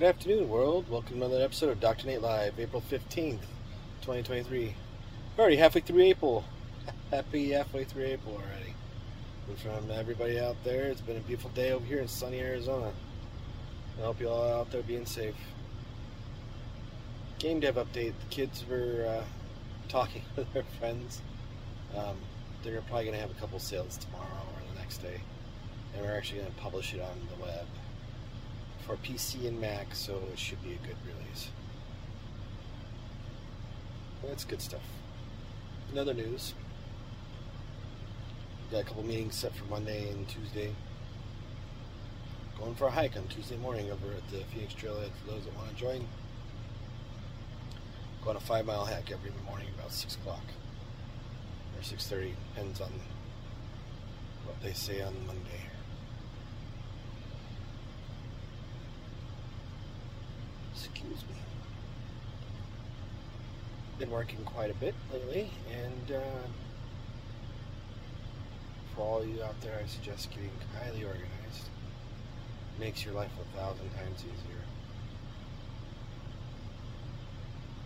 Good afternoon, world. Welcome to another episode of Dr. Nate Live, April 15th, 2023. We're already halfway through April. Happy halfway through April already. And from everybody out there, it's been a beautiful day over here in sunny Arizona. I hope you all out there being safe. Game dev update. The kids were uh, talking with their friends. Um, they're probably going to have a couple sales tomorrow or the next day. And we're actually going to publish it on the web for PC and Mac, so it should be a good release. That's good stuff. In other news, got a couple meetings set for Monday and Tuesday. Going for a hike on Tuesday morning over at the Phoenix Trailhead for those that want to join. Going a five mile hike every morning about six o'clock or six thirty, depends on what they say on Monday. Excuse me. Been working quite a bit lately, and uh, for all you out there, I suggest getting highly organized. Makes your life a thousand times easier.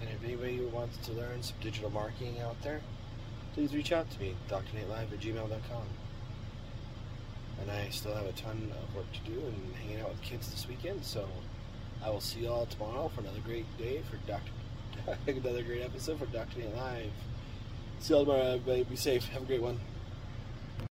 And if anybody wants to learn some digital marketing out there, please reach out to me, drnatelive at gmail.com. And I still have a ton of work to do and hanging out with kids this weekend, so I will see you all tomorrow for another great day for Dr. another great episode for Dr. Nate Live. See you all tomorrow, everybody. Be safe. Have a great one.